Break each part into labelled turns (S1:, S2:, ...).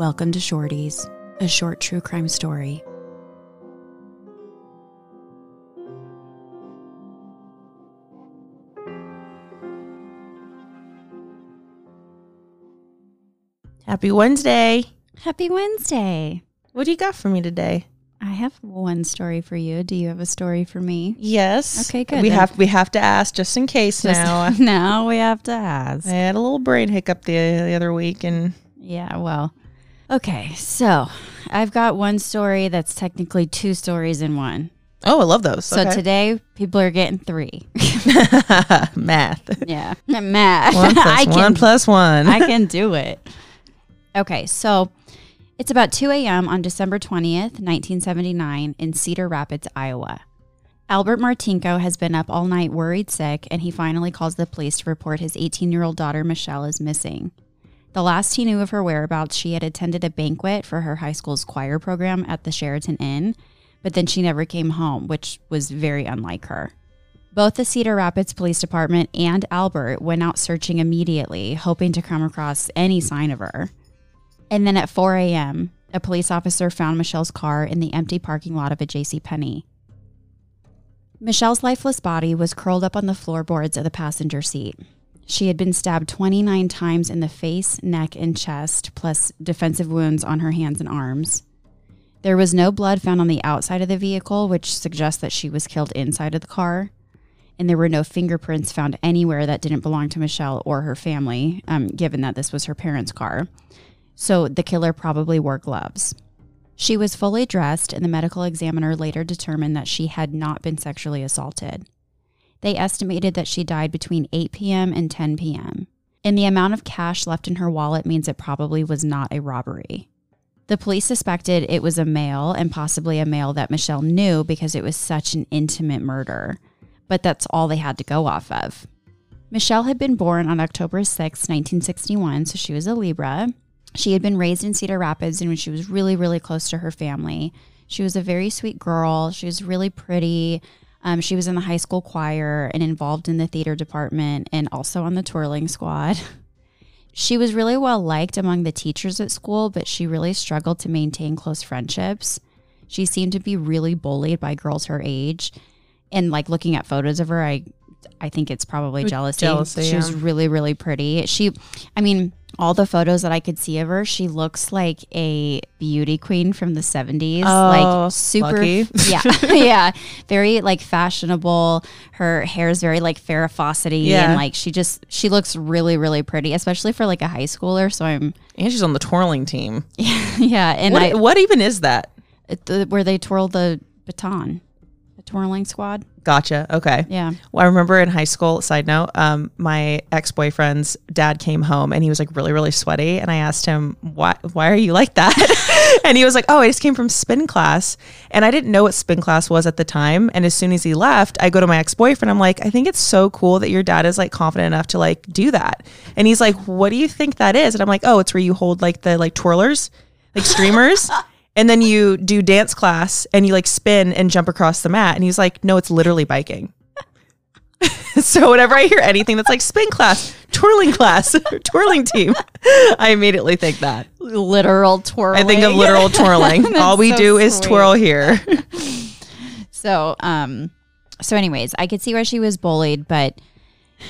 S1: Welcome to Shorties, a short true crime story.
S2: Happy Wednesday.
S1: Happy Wednesday.
S2: What do you got for me today?
S1: I have one story for you. Do you have a story for me?
S2: Yes.
S1: Okay, good.
S2: We
S1: Then-
S2: have we have to ask just in case
S1: Just-
S2: now.
S1: now we have to ask.
S2: I had a little brain hiccup the, the other week and
S1: Yeah, well. Okay, so I've got one story that's technically two stories in one.
S2: oh, I love those.
S1: So
S2: Okay.
S1: today people are getting three.
S2: math.
S1: yeah, math.
S2: One plus
S1: I
S2: one plus one.
S1: I can do it. Okay, so it's about 2 a.m. on December 20th, 1979, in Cedar Rapids, Iowa. Albert Martinko has been up all night worried sick, and he finally calls the police to report his 18 year old daughter, Michelle, is missing. The last he knew of her whereabouts, she had attended a banquet for her high school's choir program at the Sheraton Inn, but then she never came home, which was very unlike her. Both the Cedar Rapids Police Department and Albert went out searching immediately, hoping to come across any sign of her. And then at 4 a.m., a police officer found Michelle's car in the empty parking lot of a J.C. Penney. Michelle's lifeless body was curled up on the floorboards of the passenger seat. She had been stabbed 29 times in the face, neck, and chest, plus defensive wounds on her hands and arms. There was no blood found on the outside of the vehicle, which suggests that she was killed inside of the car. And there were no fingerprints found anywhere that didn't belong to Michelle or her family, um, given that this was her parents' car. So the killer probably wore gloves. She was fully dressed, and the medical examiner later determined that she had not been sexually assaulted. They estimated that she died between 8 p.m. and 10 p.m. And the amount of cash left in her wallet means it probably was not a robbery. The police suspected it was a male and possibly a male that Michelle knew because it was such an intimate murder, but that's all they had to go off of. Michelle had been born on October 6, 1961, so she was a Libra. She had been raised in Cedar Rapids and when she was really, really close to her family. She was a very sweet girl. She was really pretty. Um, she was in the high school choir and involved in the theater department and also on the twirling squad. She was really well liked among the teachers at school, but she really struggled to maintain close friendships. She seemed to be really bullied by girls her age. And like looking at photos of her, I I think it's probably jealousy.
S2: jealousy,
S1: she was really, really pretty. She I mean, all the photos that I could see of her, she looks like a beauty queen from the 70s.
S2: Oh,
S1: like super
S2: lucky.
S1: Yeah. yeah. Very like fashionable. Her hair is very like Farrah Fawcety
S2: Yeah.
S1: and like she just she looks really, really pretty, especially for like a high schooler. So I'm
S2: and she's on the twirling team.
S1: yeah, and
S2: What,
S1: I
S2: what even is that?
S1: the, where they twirl the baton, twirling squad.
S2: Gotcha. Okay.
S1: Yeah.
S2: Well, I remember in high school, side note, um, my ex boyfriend's dad came home and he was like really, really sweaty. And I asked him, why, why are you like that? and he was like, oh, I just came from spin class. And I didn't know what spin class was at the time. And as soon as he left, I go to my ex boyfriend. I'm like, I think it's so cool that your dad is like confident enough to like do that. And he's like, what do you think that is? And I'm like, oh, it's where you hold like the like twirlers, like streamers. And then you do dance class and you like spin and jump across the mat. And he's like, no, it's literally biking. so whenever I hear anything that's like spin class, twirling class, twirling team, I immediately think that.
S1: Literal twirling.
S2: I think of literal twirling. All we
S1: so
S2: do is
S1: sweet.
S2: twirl here.
S1: So, um, so anyways, I could see why she was bullied, but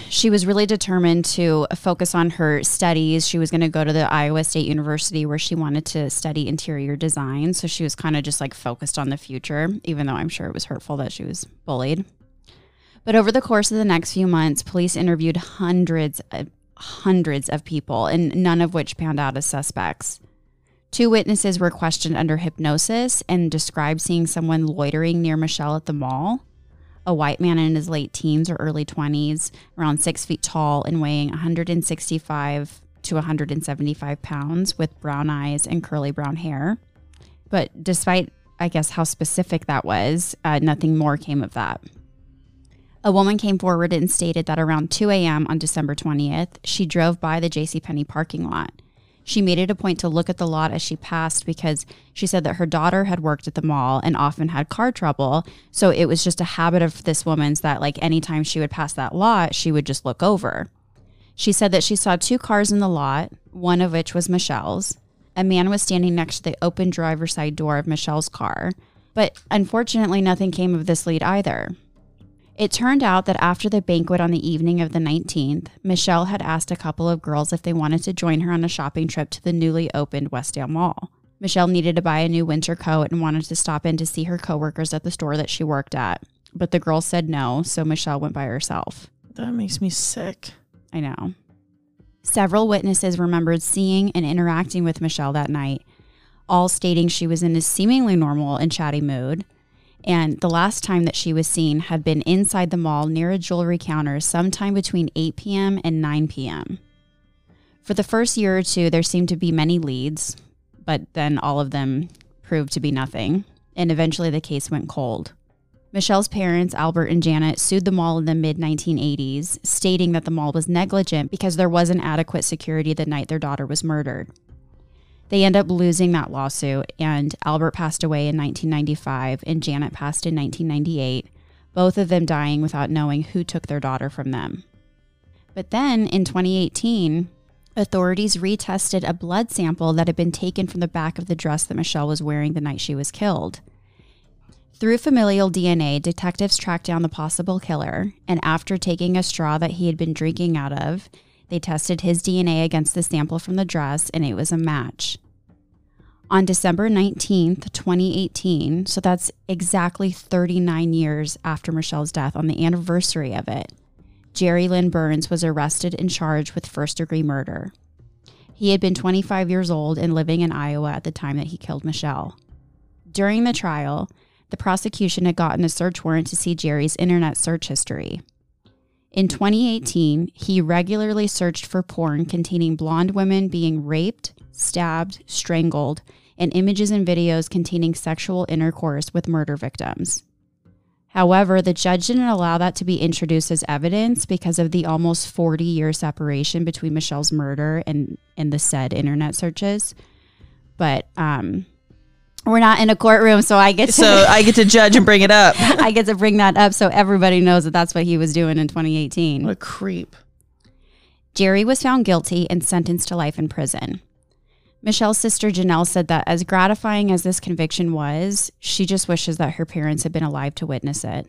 S1: she was really determined to focus on her studies. She was going to go to the Iowa State University where she wanted to study interior design. So she was kind of just like focused on the future, even though I'm sure it was hurtful that she was bullied. But over the course of the next few months, police interviewed hundreds of hundreds of people, and none of which panned out as suspects. Two witnesses were questioned under hypnosis and described seeing someone loitering near Michelle at the mall. A white man in his late teens or early 20s, around six feet tall and weighing 165 to 175 pounds, with brown eyes and curly brown hair. But despite, I guess, how specific that was, uh, nothing more came of that. A woman came forward and stated that around 2 a.m. on December 20th, she drove by the JCPenney parking lot. She made it a point to look at the lot as she passed because she said that her daughter had worked at the mall and often had car trouble. So it was just a habit of this woman's that, like, anytime she would pass that lot, she would just look over. She said that she saw two cars in the lot, one of which was Michelle's. a man was standing next to the open driver's side door of Michelle's car. But unfortunately, nothing came of this lead either. It turned out that after the banquet on the evening of the 19th, Michelle had asked a couple of girls if they wanted to join her on a shopping trip to the newly opened Westdale Mall. Michelle needed to buy a new winter coat and wanted to stop in to see her coworkers at the store that she worked at. But the girls said no, so Michelle went by herself.
S2: That makes me sick.
S1: I know. Several witnesses remembered seeing and interacting with Michelle that night, all stating she was in a seemingly normal and chatty mood. And the last time that she was seen had been inside the mall near a jewelry counter sometime between 8 p.m. and 9 p.m. For the first year or two, there seemed to be many leads, but then all of them proved to be nothing. And eventually the case went cold. Michelle's parents, Albert and Janet, sued the mall in the mid 1980s, stating that the mall was negligent because there wasn't adequate security the night their daughter was murdered. They end up losing that lawsuit, and Albert passed away in 1995 and Janet passed in 1998, both of them dying without knowing who took their daughter from them. But then in 2018, authorities retested a blood sample that had been taken from the back of the dress that Michelle was wearing the night she was killed. Through familial DNA, detectives tracked down the possible killer, and after taking a straw that he had been drinking out of, they tested his DNA against the sample from the dress, and it was a match. On December 19th, 2018, so that's exactly 39 years after Michelle's death, on the anniversary of it, Jerry Lynn Burns was arrested and charged with first degree murder. He had been 25 years old and living in Iowa at the time that he killed Michelle. During the trial, the prosecution had gotten a search warrant to see Jerry's internet search history. In 2018, he regularly searched for porn containing blonde women being raped, stabbed, strangled, and images and videos containing sexual intercourse with murder victims. However, the judge didn't allow that to be introduced as evidence because of the almost 40 year separation between Michelle's murder and, and the said internet searches. But um, we're not in a courtroom, so I get to,
S2: So I get to judge and bring it up.
S1: I get to bring that up so everybody knows that that's what he was doing in 2018.
S2: What a creep.
S1: Jerry was found guilty and sentenced to life in prison. Michelle's sister Janelle said that as gratifying as this conviction was, she just wishes that her parents had been alive to witness it.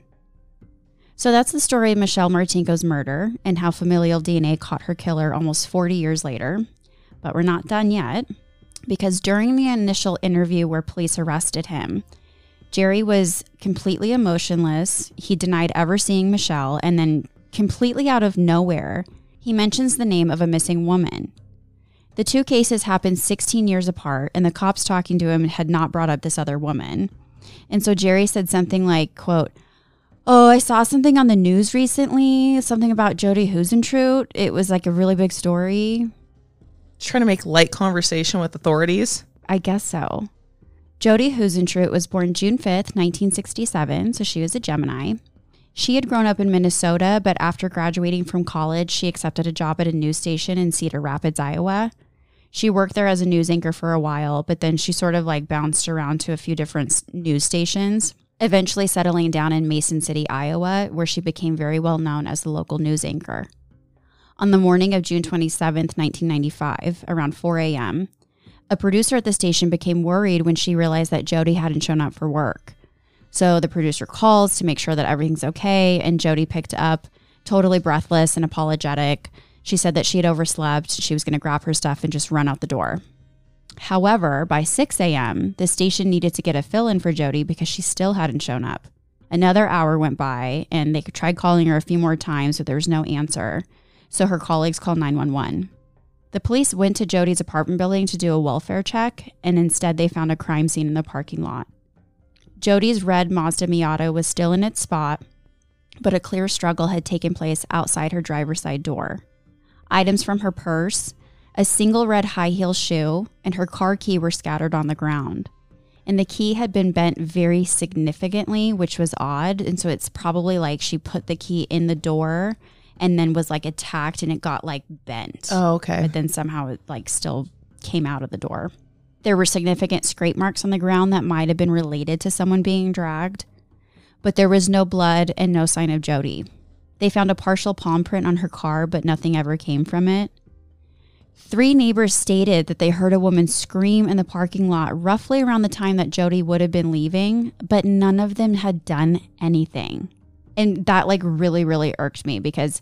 S1: So that's the story of Michelle Martinko's murder and how familial DNA caught her killer almost 40 years later. But we're not done yet because during the initial interview where police arrested him, Jerry was completely emotionless. He denied ever seeing Michelle, and then, completely out of nowhere, he mentions the name of a missing woman. The two cases happened 16 years apart, and the cops talking to him had not brought up this other woman. And so Jerry said something like, quote, Oh, I saw something on the news recently, something about Jodi Huisentruit. It was like a really big story.
S2: Trying to make light conversation with authorities.
S1: I guess so. Jodi Huisentruit was born June 5th, 1967, so she was a Gemini. She had grown up in Minnesota, but after graduating from college, she accepted a job at a news station in Cedar Rapids, Iowa. She worked there as a news anchor for a while, but then she sort of like bounced around to a few different news stations, eventually settling down in Mason City, Iowa, where she became very well known as the local news anchor. On the morning of June 27, 1995, around 4 a.m., a producer at the station became worried when she realized that Jodi hadn't shown up for work. So the producer calls to make sure that everything's okay, and Jodi picked up, totally breathless and apologetic. She said that she had overslept, she was going to grab her stuff and just run out the door. However, by 6 a.m., the station needed to get a fill in for Jodi because she still hadn't shown up. Another hour went by, and they tried calling her a few more times, but there was no answer. So her colleagues called 911. The police went to Jodi's apartment building to do a welfare check, and instead they found a crime scene in the parking lot. Jodi's red Mazda Miata was still in its spot, but a clear struggle had taken place outside her driver's side door. Items from her purse, a single red high heel shoe, and her car key were scattered on the ground. And the key had been bent very significantly, which was odd. And so it's probably like she put the key in the door and then was like attacked and it got like bent.
S2: Oh, okay.
S1: But then somehow it like still came out of the door. There were significant scrape marks on the ground that might have been related to someone being dragged, but there was no blood and no sign of Jodi. They found a partial palm print on her car, but nothing ever came from it. Three neighbors stated that they heard a woman scream in the parking lot roughly around the time that Jodi would have been leaving, but none of them had done anything. And that like really, really irked me because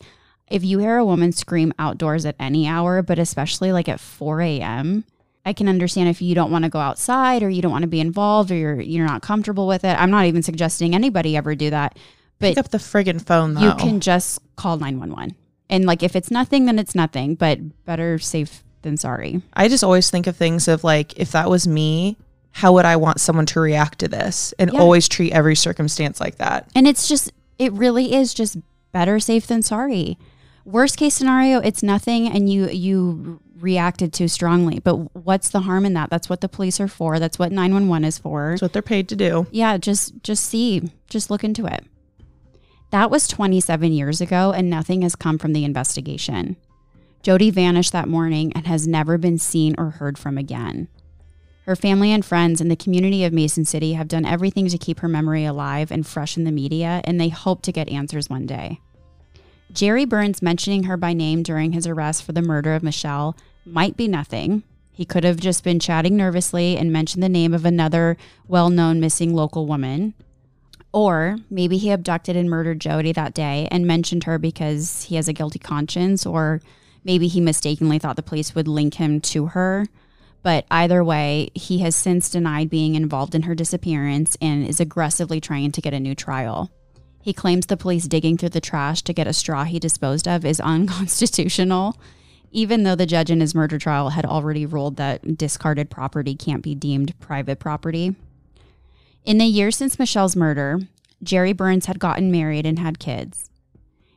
S1: if you hear a woman scream outdoors at any hour, but especially like at 4 a.m., I can understand if you don't want to go outside or you don't want to be involved or you're you're not comfortable with it. I'm not even suggesting anybody ever do that. But
S2: Pick up the friggin' phone though.
S1: you can just call 911. And like if it's nothing, then it's nothing, but better safe than sorry.
S2: I just always think of things of like, if that was me, how would I want someone to react to this? And
S1: Yeah.
S2: always treat every circumstance like that.
S1: And it's just, it really is just better safe than sorry. Worst case scenario, it's nothing and you, you reacted too strongly. But what's the harm in that? That's what the police are for. That's what 911 is for.
S2: That's what they're paid to do.
S1: yeah, just, just see, just look into it. That was 27 years ago and nothing has come from the investigation. Jodi vanished that morning and has never been seen or heard from again. Her family and friends in the community of Mason City have done everything to keep her memory alive and fresh in the media, and they hope to get answers one day. Jerry Burns mentioning her by name during his arrest for the murder of Michelle might be nothing. He could have just been chatting nervously and mentioned the name of another well known missing local woman. Or maybe he abducted and murdered Jodi that day and mentioned her because he has a guilty conscience, or maybe he mistakenly thought the police would link him to her. But either way, he has since denied being involved in her disappearance and is aggressively trying to get a new trial. He claims the police digging through the trash to get a straw he disposed of is unconstitutional, even though the judge in his murder trial had already ruled that discarded property can't be deemed private property. In the years since Michelle's murder, Jerry Burns had gotten married and had kids.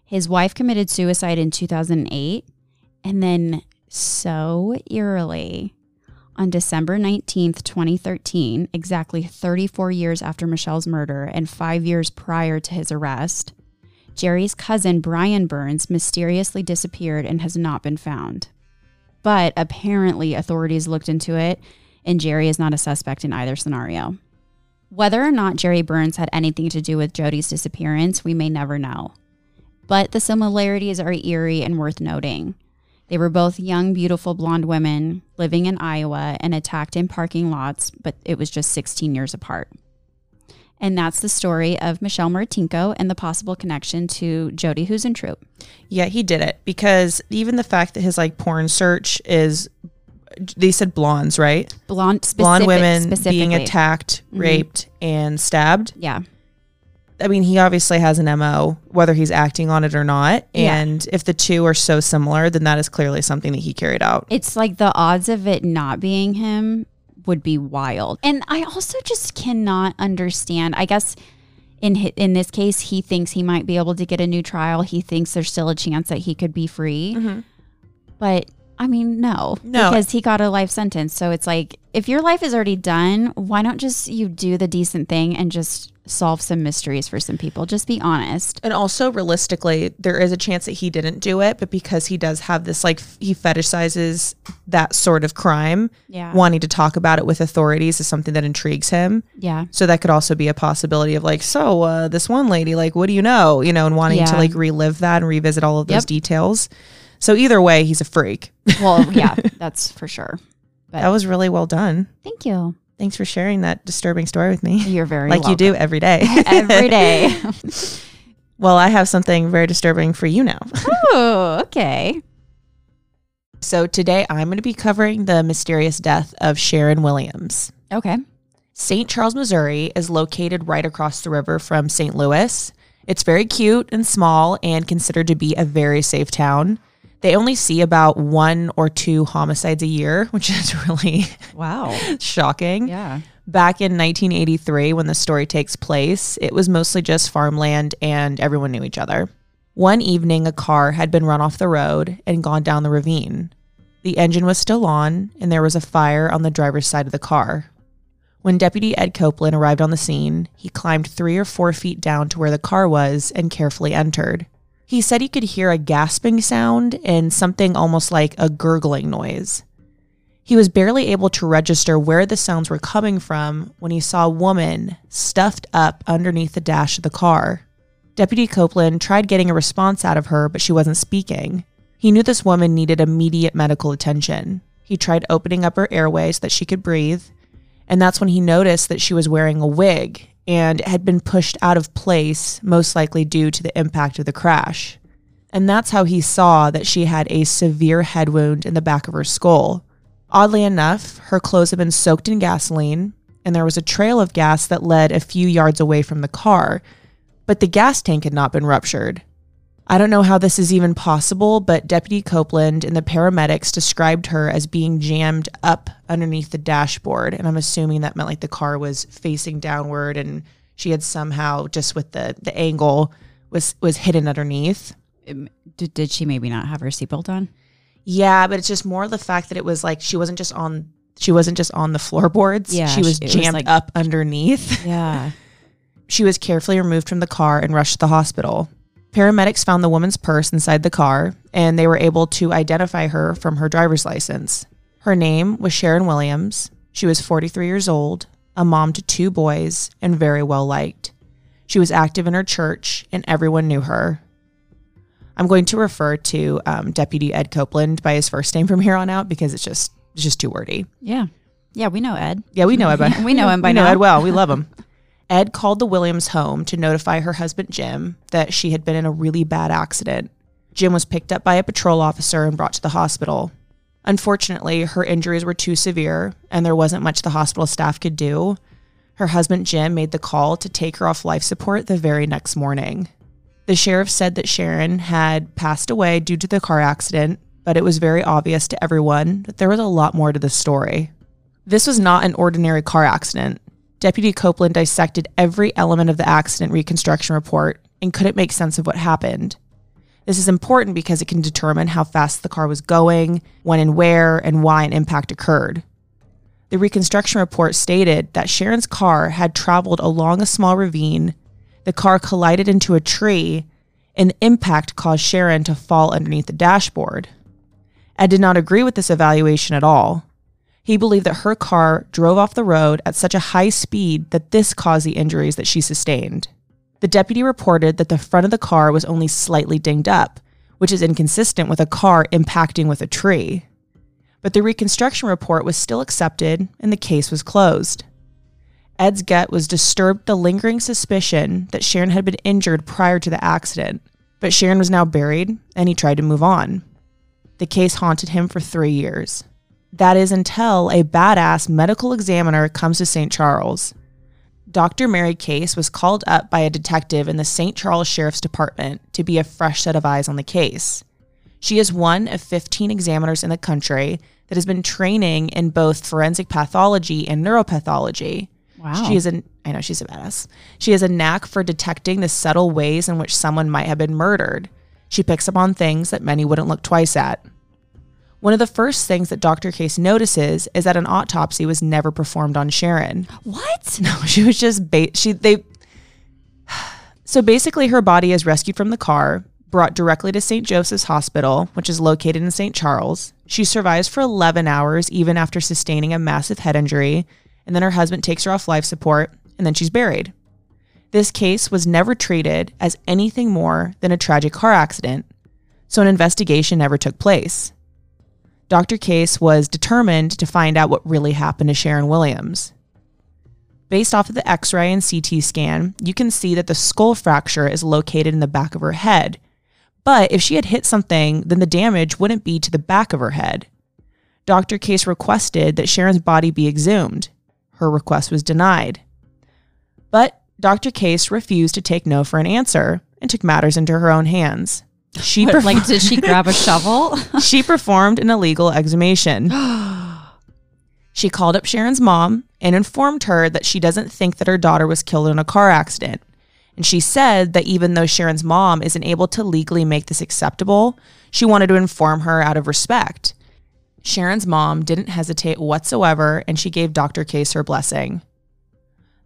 S1: His wife committed suicide in 2008, and then so eerily, on December 19th, 2013, exactly 34 years after Michelle's murder and five years prior to his arrest, Jerry's cousin Brian Burns mysteriously disappeared and has not been found. But apparently, authorities looked into it, and Jerry is not a suspect in either scenario. Whether or not Jerry Burns had anything to do with Jodi's disappearance, we may never know. But the similarities are eerie and worth noting. They were both young, beautiful blonde women living in Iowa and attacked in parking lots, but it was just 16 years apart. And that's the story of Michelle Martinko and the possible connection to Jodi Huisentruit.
S2: Yeah, he did it because even the fact that his like porn search is, they said blondes, right?
S1: Blonde, specific,
S2: Blonde women being attacked,
S1: Mhm.
S2: raped, and stabbed.
S1: Yeah.
S2: I mean, he obviously has an MO, whether he's acting on it or not.
S1: Yeah.
S2: And if the two are so similar, then that is clearly something that he carried out.
S1: It's like the odds of it not being him would be wild. And I also just cannot understand. I guess in in this case, he thinks he might be able to get a new trial. He thinks there's still a chance that he could be free. Mm-hmm. But I mean, no,
S2: No.
S1: because he got a life sentence. So it's like if your life is already done, why don't just you do the decent thing and just solve some mysteries for some people? Just be honest.
S2: And also, realistically, there is a chance that he didn't do it, but because he does have this, like, f- he fetishizes that sort of crime,
S1: Yeah.
S2: wanting to talk about it with authorities is something that intrigues him.
S1: Yeah.
S2: So that could also be a possibility of, like, so uh, this one lady, like, what do you know? You know, and wanting to, like, relive that and revisit all of those
S1: Yep.
S2: details. So either way, he's a freak.
S1: Well, yeah, that's for sure.
S2: That was really well done.
S1: Thank you.
S2: Thanks for sharing that disturbing story with me.
S1: You're very
S2: like you do every day.
S1: every day.
S2: well, I have something very disturbing for you now.
S1: oh, okay.
S2: So today I'm going to be covering the mysterious death of Sharon Williams.
S1: Okay.
S2: St. Charles, Missouri is located right across the river from St. Louis. It's very cute and small and considered to be a very safe town. They only see about one or two homicides a year, which is really
S1: Wow.
S2: shocking.
S1: Yeah.
S2: Back in 1983, when the story takes place, it was mostly just farmland and everyone knew each other. One evening, a car had been run off the road and gone down the ravine. The engine was still on, and there was a fire on the driver's side of the car. When Deputy Ed Copeland arrived on the scene, he climbed three or four feet down to where the car was and carefully entered. He said he could hear a gasping sound and something almost like a gurgling noise. He was barely able to register where the sounds were coming from when he saw a woman stuffed up underneath the dash of the car. Deputy Copeland tried getting a response out of her, but she wasn't speaking. He knew this woman needed immediate medical attention. He tried opening up her airway so that she could breathe, and that's when he noticed that she was wearing a wig and had been pushed out of place, most likely due to the impact of the crash. And that's how he saw that she had a severe head wound in the back of her skull. Oddly enough, her clothes had been soaked in gasoline, and there was a trail of gas that led a few yards away from the car, but the gas tank had not been ruptured. I don't know how this is even possible, but Deputy Copeland and the paramedics described her as being jammed up underneath the dashboard. And I'm assuming that meant like the car was facing downward and she had somehow just with the, the angle was was hidden underneath.
S1: Did, did she maybe not have her seatbelt on?
S2: Yeah, but it's just more the fact that it was like she wasn't just on she wasn't just on the floorboards.
S1: Yeah,
S2: she was
S1: it was
S2: jammed
S1: like-
S2: up underneath.
S1: Yeah.
S2: She was carefully removed from the car and rushed to the hospital. Paramedics found the woman's purse inside the car, and they were able to identify her from her driver's license. Her name was Sharon Williams. She was 43 years old, a mom to two boys, and very well liked. She was active in her church, and everyone knew her. I'm going to refer to um, Deputy Ed Copeland by his first name from here on out because it's just it's just too wordy.
S1: Yeah. Yeah, we know Ed.
S2: Yeah, we know Ed. By,
S1: We know him by
S2: we know
S1: now.
S2: Ed well. We love him. Ed called the Williams home to notify her husband Jim that she had been in a really bad accident. Jim was picked up by a patrol officer and brought to the hospital. Unfortunately, her injuries were too severe, and there wasn't much the hospital staff could do. Her husband Jim made the call to take her off life support the very next morning. The sheriff said that Sharon had passed away due to the car accident, but it was very obvious to everyone that there was a lot more to the story. This was not an ordinary car accident. Deputy Copeland dissected every element of the accident reconstruction report and couldn't make sense of what happened. This is important because it can determine how fast the car was going, when and where, and why an impact occurred. The reconstruction report stated that Sharon's car had traveled along a small ravine, the car collided into a tree, and the impact caused Sharon to fall underneath the dashboard. Ed did not agree with this evaluation at all. He believed that her car drove off the road at such a high speed that this caused the injuries that she sustained. The deputy reported that the front of the car was only slightly dinged up, which is inconsistent with a car impacting with a tree. But the reconstruction report was still accepted and the case was closed. Ed's gut was disturbed the lingering suspicion that Sharon had been injured prior to the accident, but Sharon was now buried and he tried to move on. The case haunted him for three years. That is until a badass medical examiner comes to St. Charles. Dr. Mary Case was called up by a detective in the St. Charles Sheriff's Department to be a fresh set of eyes on the case. She is one of 15 examiners in the country that has been training in both forensic pathology and neuropathology.
S1: Wow.
S2: She is an I know she's a badass. She has a knack for detecting the subtle ways in which someone might have been murdered. She picks up on things that many wouldn't look twice at. One of the first things that Dr. Case notices is that an autopsy was never performed on Sharon.
S1: What?
S2: No, she was just ba- she they So basically her body is rescued from the car, brought directly to St. Joseph's Hospital, which is located in St. Charles. She survives for 11 hours even after sustaining a massive head injury, and then her husband takes her off life support and then she's buried. This case was never treated as anything more than a tragic car accident, so an investigation never took place. Dr. Case was determined to find out what really happened to Sharon Williams. Based off of the x ray and CT scan, you can see that the skull fracture is located in the back of her head. But if she had hit something, then the damage wouldn't be to the back of her head. Dr. Case requested that Sharon's body be exhumed. Her request was denied. But Dr. Case refused to take no for an answer and took matters into her own hands. She
S1: What,
S2: perf-
S1: like, did she grab a shovel?
S2: she performed an illegal exhumation. she called up Sharon's mom and informed her that she doesn't think that her daughter was killed in a car accident. And she said that even though Sharon's mom isn't able to legally make this acceptable, she wanted to inform her out of respect. Sharon's mom didn't hesitate whatsoever and she gave Dr. Case her blessing.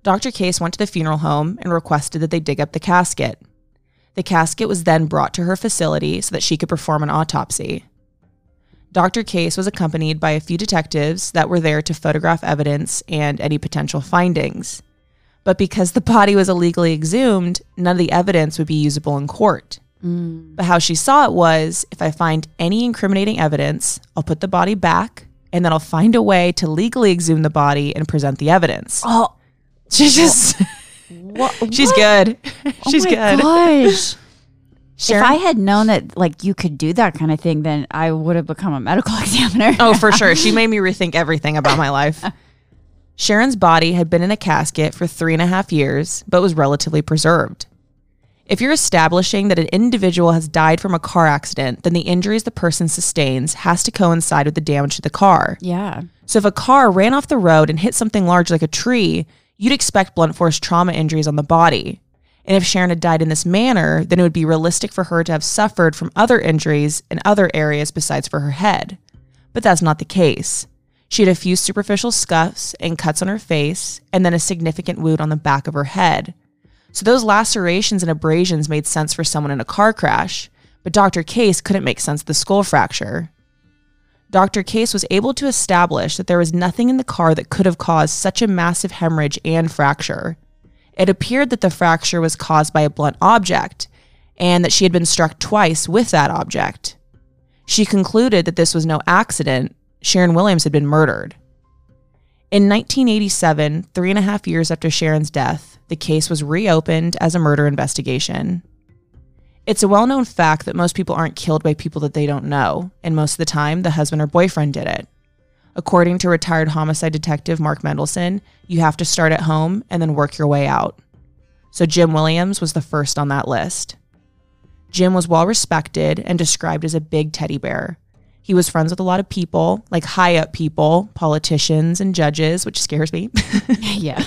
S2: Dr. Case went to the funeral home and requested that they dig up the casket. The casket was then brought to her facility so that she could perform an autopsy. Dr. Case was accompanied by a few detectives that were there to photograph evidence and any potential findings. But because the body was illegally exhumed, none of the evidence would be usable in court. Mm. But how she saw it was if I find any incriminating evidence, I'll put the body back and then I'll find a way to legally exhume the body and present the evidence.
S1: Oh,
S2: She's just,
S1: what?
S2: she's good. Oh she's
S1: oh my
S2: good.
S1: Gosh.
S2: Sharon-
S1: If I had known that like you could do that kind of thing, then I would have become a medical examiner.
S2: Oh, for sure. She made me rethink everything about my life. Sharon's body had been in a casket for three and a half years, but was relatively preserved. If you're establishing that an individual has died from a car accident, then the injuries the person sustains has to coincide with the damage to the car.
S1: Yeah.
S2: So if a car ran off the road and hit something large like a tree, you'd expect blunt force trauma injuries on the body. And if Sharon had died in this manner, then it would be realistic for her to have suffered from other injuries in other areas besides for her head. But that's not the case. She had a few superficial scuffs and cuts on her face, and then a significant wound on the back of her head. So those lacerations and abrasions made sense for someone in a car crash, but Dr. Case couldn't make sense of the skull fracture. Dr. Case was able to establish that there was nothing in the car that could have caused such a massive hemorrhage and fracture. It appeared that the fracture was caused by a blunt object and that she had been struck twice with that object. She concluded that this was no accident. Sharon Williams had been murdered. In 1987, three and a half years after Sharon's death, the case was reopened as a murder investigation. It's a well known fact that most people aren't killed by people that they don't know, and most of the time, the husband or boyfriend did it. According to retired homicide detective Mark Mendelson, you have to start at home and then work your way out. So Jim Williams was the first on that list. Jim was well respected and described as a big teddy bear. He was friends with a lot of people, like high up people, politicians, and judges, which scares me.
S1: yeah.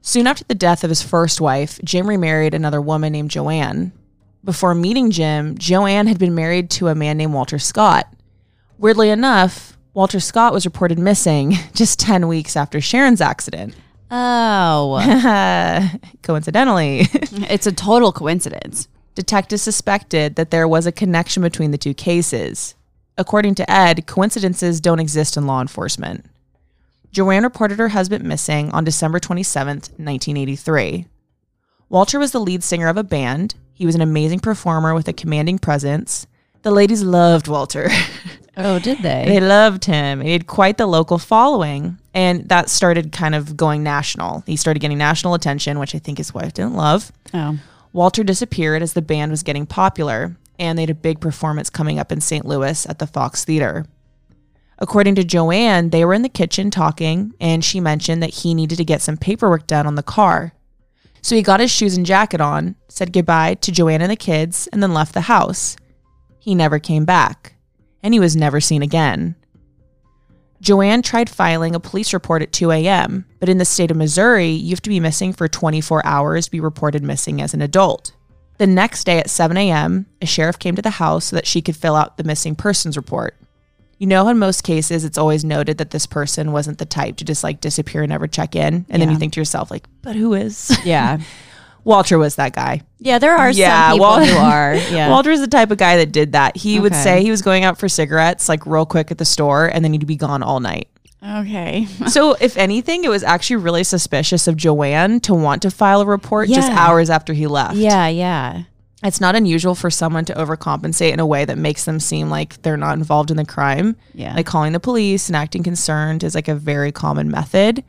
S2: Soon after the death of his first wife, Jim remarried another woman named Joanne. Before meeting Jim, Joanne had been married to a man named Walter Scott. Weirdly enough, Walter Scott was reported missing just 10 weeks after Sharon's accident.
S1: Oh,
S2: Coincidentally,
S1: it's a total coincidence.
S2: detectives suspected that there was a connection between the two cases. According to Ed, coincidences don't exist in law enforcement. Joanne reported her husband missing on December 27, 1983. Walter was the lead singer of a band. He was an amazing performer with a commanding presence. The ladies loved Walter.
S1: Oh, did they?
S2: they loved him. He had quite the local following. And that started kind of going national. He started getting national attention, which I think his wife didn't love.
S1: oh,
S2: Walter disappeared as the band was getting popular, and they had a big performance coming up in St. Louis at the Fox Theater. According to Joanne, they were in the kitchen talking, and she mentioned that he needed to get some paperwork done on the car. So he got his shoes and jacket on, said goodbye to Joanne and the kids, and then left the house. He never came back, and he was never seen again. Joanne tried filing a police report at 2 a.m., but in the state of Missouri, you have to be missing for 24 hours to be reported missing as an adult. The next day at 7 a.m., a sheriff came to the house so that she could fill out the missing persons report. You know, in most cases, it's always noted that this person wasn't the type to just like disappear and never check in. And then you think to yourself, like, but who is?
S1: yeah.
S2: Walter was that guy.
S1: Yeah, there are
S2: Yeah,
S1: some people who are. Yeah.
S2: Walter's the type of guy that did that. He would say he was going out for cigarettes like real quick at the store and then he'd be gone all night.
S1: okay.
S2: so, if anything, it was actually really suspicious of Joanne to want to file a report just hours after he left.
S1: yeah, yeah.
S2: It's not unusual for someone to overcompensate in a way that makes them seem like they're not involved in the crime.
S1: Yeah.
S2: Like calling the police and acting concerned is like a very common method.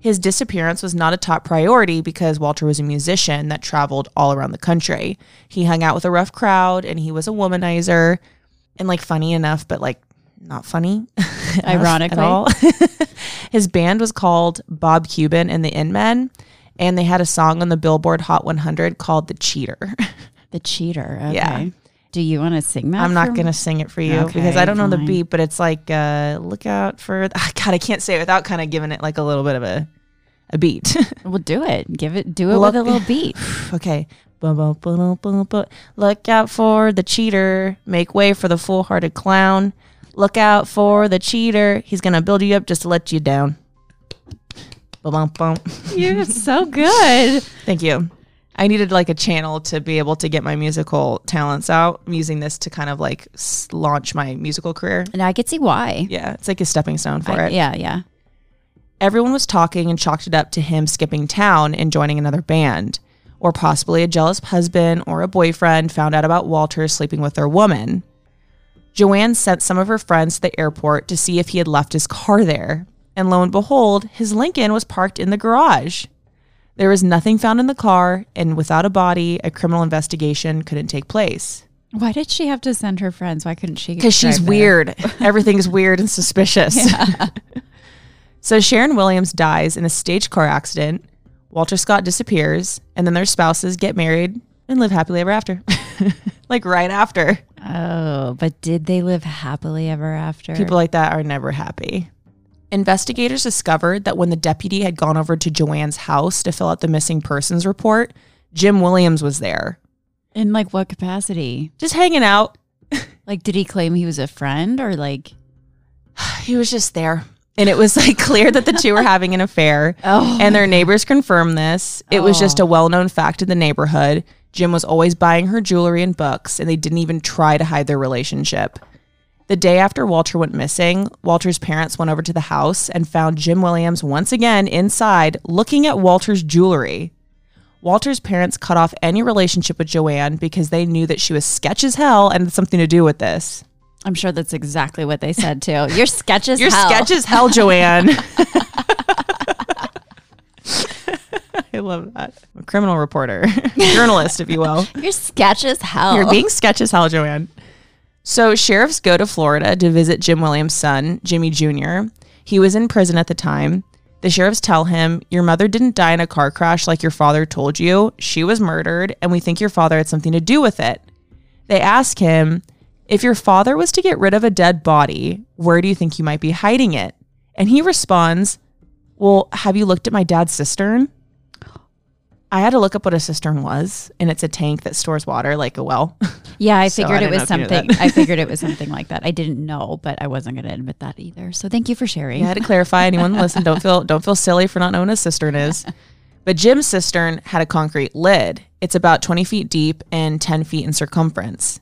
S2: His disappearance was not a top priority because Walter was a musician that traveled all around the country. He hung out with a rough crowd and he was a womanizer and like funny enough, but like not funny.
S1: Ironically.
S2: All. His band was called Bob Kuban and the In Men, and they had a song on the Billboard Hot 100 called The Cheater.
S1: The cheater. Okay.
S2: Yeah.
S1: Do you want to sing that?
S2: I'm not going to sing it for you
S1: Okay,
S2: because I don't know the beat, but it's like, uh, look out for, God, I can't say it without kind of giving it like a little bit of a, a beat.
S1: Well, do it. Give it. Do it
S2: Look-
S1: with a little beat.
S2: okay. Look out for the cheater. Make way for the fool hearted clown. Look out for the cheater. He's going to build you up just to let you down.
S1: You're so good.
S2: Thank you. I needed like a channel to be able to get my musical talents out. I'm using this to kind of like launch my musical career.
S1: And I could see why.
S2: Yeah, it's like a stepping stone for
S1: I-
S2: it.
S1: yeah, yeah.
S2: Everyone was talking and chalked it up to him skipping town and joining another band. or possibly a jealous husband or a boyfriend found out about Walter sleeping with their woman. Joanne sent some of her friends to the airport to see if he had left his car there, and lo and behold, his Lincoln was parked in the garage. There was nothing found in the car, and without a body, a criminal investigation couldn't take place.
S1: Why did she have to send her friends? Why couldn't she?
S2: Because she's
S1: there?
S2: weird. Everything's weird and suspicious. so Sharon Williams dies in a stage car accident. Walter Scott disappears, and then their spouses get married and live happily ever after. like right after.
S1: Oh, but did they live happily ever after?
S2: People like that are never happy. Investigators discovered that when the deputy had gone over to Joanne's house to fill out the missing persons report, Jim Williams was there,
S1: in like what capacity?
S2: just hanging out.
S1: Like, did he claim he was a friend or like?
S2: He was just there. And it was like clear that the two were having an affair.
S1: Oh,
S2: and their neighbors confirmed this. It was just
S1: Oh.
S2: a well known fact in the neighborhood. Jim was always buying her jewelry and books, and they didn't even try to hide their relationship. The day after Walter went missing, Walter's parents went over to the house and found Jim Williams once again inside looking at Walter's jewelry. Walter's parents cut off any relationship with Joanne because they knew that she was sketch as hell and had something to do with this.
S1: I'm sure that's exactly what they said too. Your sketch is
S2: Your
S1: hell.
S2: sketch is hell, Joanne. I love that. A criminal reporter, journalist, if you will.
S1: Your sketch is hell.
S2: You're being sketch as hell, Joanne. So sheriffs go to Florida to visit Jim Williams' son, Jimmy Jr. He was in prison at the time. The sheriffs tell him, Your mother didn't die in a car crash like your father told you. She was murdered, and we think your father had something to do with it. They ask him, If your father was to get rid of a dead body, where do you think you might be hiding it? And he responds, Well, have you looked at my dad's cistern? I had to look up what a cistern was, and it's a tank that stores water like a well.
S1: yeah, I
S2: So I
S1: figured it was
S2: if you knew
S1: something. I figured it was something like that. I didn't know, but I wasn't going to admit that either. So thank you for sharing.
S2: I had to clarify. Anyone listen, don't feel don't feel silly for not knowing what a cistern is. But Jim's cistern had a concrete lid. It's about 20 feet deep and 10 feet in circumference.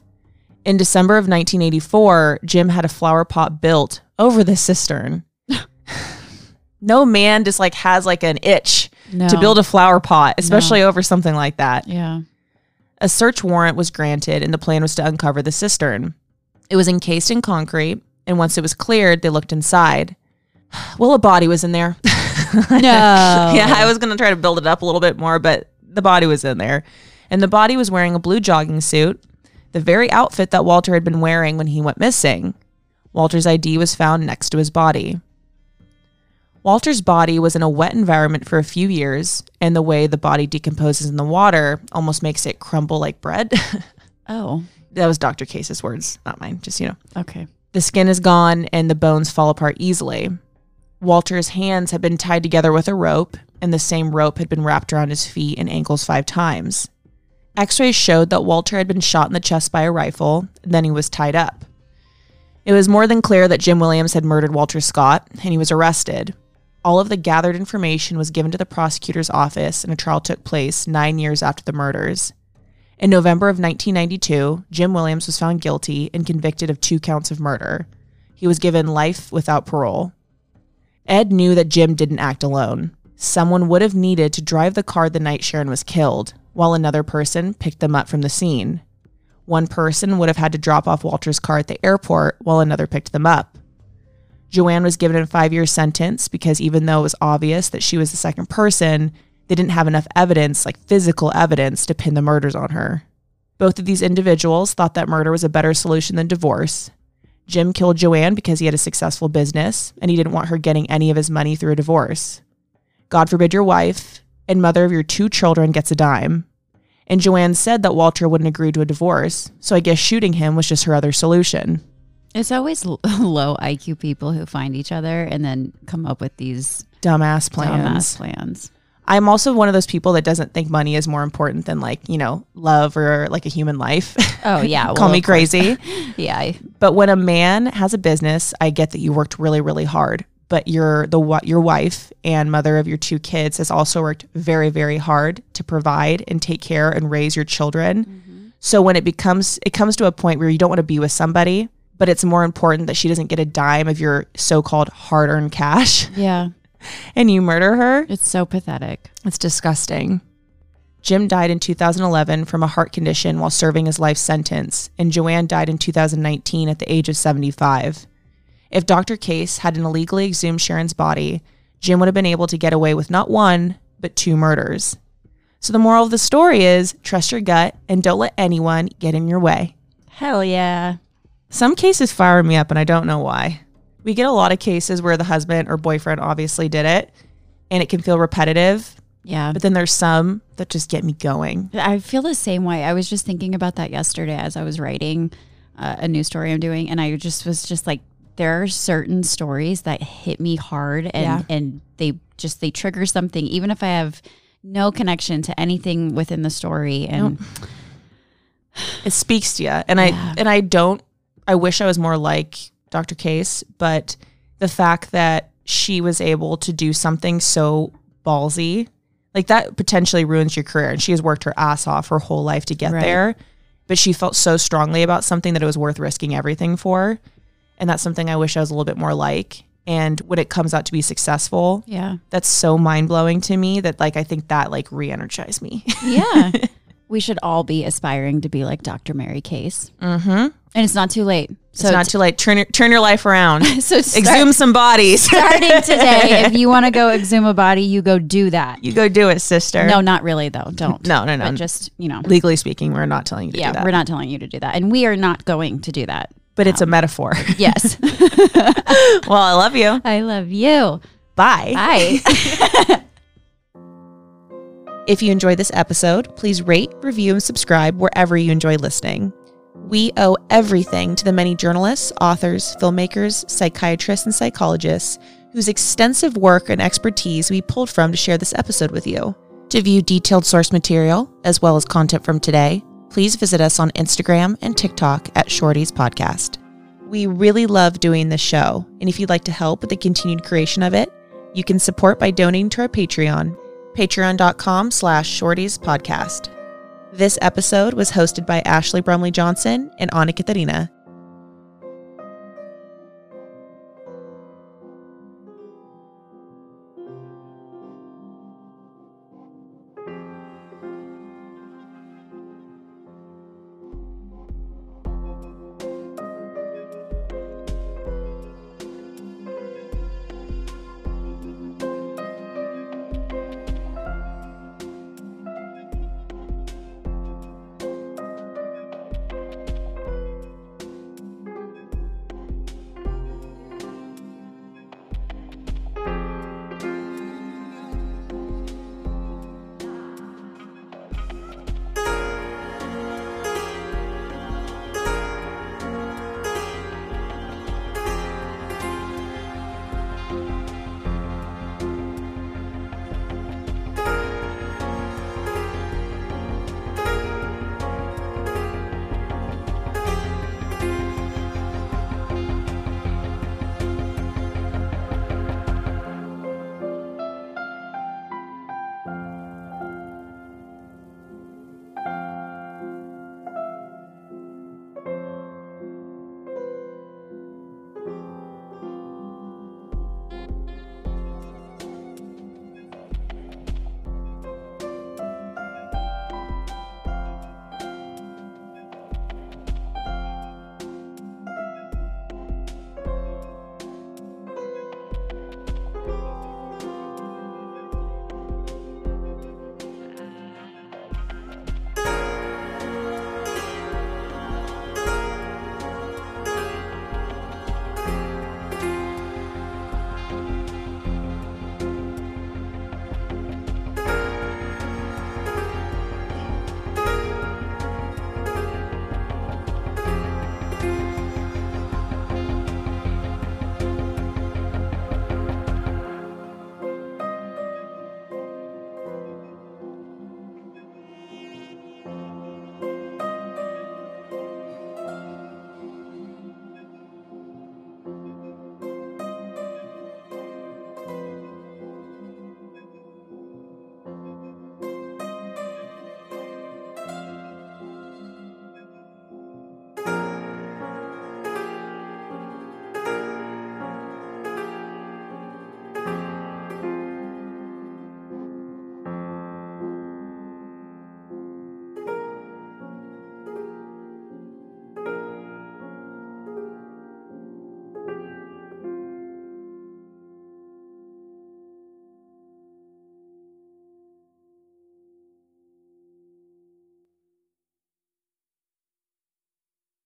S2: In December of 1984, Jim had a flower pot built over the cistern. no man just like has like an itch
S1: No.
S2: to build a flower pot, especially over something like that.
S1: Yeah.
S2: A search warrant was granted, and the plan was to uncover the cistern. It was encased in concrete, and once it was cleared, they looked inside. Well, a body was in there.
S1: No.
S2: yeah, I was going to try to build it up a little bit more, but the body was in there. And the body was wearing a blue jogging suit, the very outfit that Walter had been wearing when he went missing. Walter's ID was found next to his body. Walter's body was in a wet environment for a few years, and the way the body decomposes in the water almost makes it crumble like bread.
S1: Oh.
S2: that was Dr. Case's words, not mine, just you know.
S1: Okay.
S2: The skin is gone and the bones fall apart easily. Walter's hands had been tied together with a rope, and the same rope had been wrapped around his feet and ankles five times. X rays showed that Walter had been shot in the chest by a rifle, then he was tied up. It was more than clear that Jim Williams had murdered Walter Scott, and he was arrested. All of the gathered information was given to the prosecutor's office, and a trial took place nine years after the murders. In November of 1992, Jim Williams was found guilty and convicted of two counts of murder. He was given life without parole. Ed knew that Jim didn't act alone. Someone would have needed to drive the car the night Sharon was killed, while another person picked them up from the scene. One person would have had to drop off Walter's car at the airport while another picked them up. Joanne was given a five year sentence because even though it was obvious that she was the second person, they didn't have enough evidence, like physical evidence, to pin the murders on her. Both of these individuals thought that murder was a better solution than divorce. Jim killed Joanne because he had a successful business and he didn't want her getting any of his money through a divorce. God forbid your wife and mother of your two children gets a dime. And Joanne said that Walter wouldn't agree to a divorce, so I guess shooting him was just her other solution.
S1: It's always low IQ people who find each other and then come up with these
S2: Dumbass plans.
S1: dumbass plans.
S2: I'm also one of those people that doesn't think money is more important than like, you know, love or like a human life.
S1: Oh yeah.
S2: Call
S1: well,
S2: me crazy.
S1: Yeah.
S2: But when a man has a business, I get that you worked really, really hard. But your the your wife and mother of your two kids has also worked very, very hard to provide and take care and raise your children. Mm-hmm. So when it becomes it comes to a point where you don't want to be with somebody, but it's more important that she doesn't get a dime of your so-called hard-earned cash
S1: Yeah.
S2: and you murder her,
S1: It's so pathetic.
S2: it's disgusting. Jim died in 2011 from a heart condition while serving his life sentence, and Joanne died in 2019 at the age of 75. If Dr. Case hadn't illegally exhumed Sharon's body, Jim would have been able to get away with not one, but two murders. So the moral of the story is trust your gut and don't let anyone get in your way.
S1: Hell yeah.
S2: Some cases fire me up and I don't know why. We get a lot of cases where the husband or boyfriend obviously did it and it can feel repetitive,
S1: Yeah.
S2: but then there's some that just get me going.
S1: I feel the same way. I was just thinking about that yesterday as I was writing uh, a new story I'm doing, and I just was just like, there are certain stories that hit me hard, and
S2: Yeah.
S1: and they just they trigger something, even if I have no connection to anything within the story. And
S2: It speaks to you. And
S1: Yeah.
S2: I and I don't I wish I was more like Dr. Case, but the fact that she was able to do something so ballsy, like that potentially ruins your career. And she has worked her ass off her whole life to get
S1: Right.
S2: there. But she felt so strongly about something that it was worth risking everything for. And that's something I wish I was a little bit more like. And when it comes out to be successful,
S1: yeah,
S2: that's so mind blowing to me that like I think that like re energized me.
S1: yeah, we should all be aspiring to be like Dr. Mary Case,
S2: mm-hmm.
S1: and it's not too late.
S2: It's not too late. Turn your, turn your life around.
S1: so start-
S2: Exhume some bodies.
S1: starting today. If you want to go exhume a body, you go do that.
S2: you go do it, sister.
S1: No, not really though. Don't.
S2: no, no, no.
S1: But just you know,
S2: Legally speaking, we're not telling you to
S1: yeah,
S2: do that.
S1: we're not telling you to do that, and we are not going to do that.
S2: but it's a metaphor.
S1: Yes,
S2: well, I love you.
S1: I love you.
S2: Bye.
S1: Bye.
S2: If you enjoyed this episode, please rate, review, and subscribe wherever you enjoy listening. We owe everything to the many journalists, authors, filmmakers, psychiatrists, and psychologists whose extensive work and expertise we pulled from to share this episode with you. To view detailed source material, as well as content from today, please visit us on Instagram and TikTok at Shorty's Podcast. We really love doing this show, and if you'd like to help with the continued creation of it, you can support by donating to our Patreon, patreon.com slash shorties podcast. This episode was hosted by Ashley Brumley Johnson and Anna Katharina.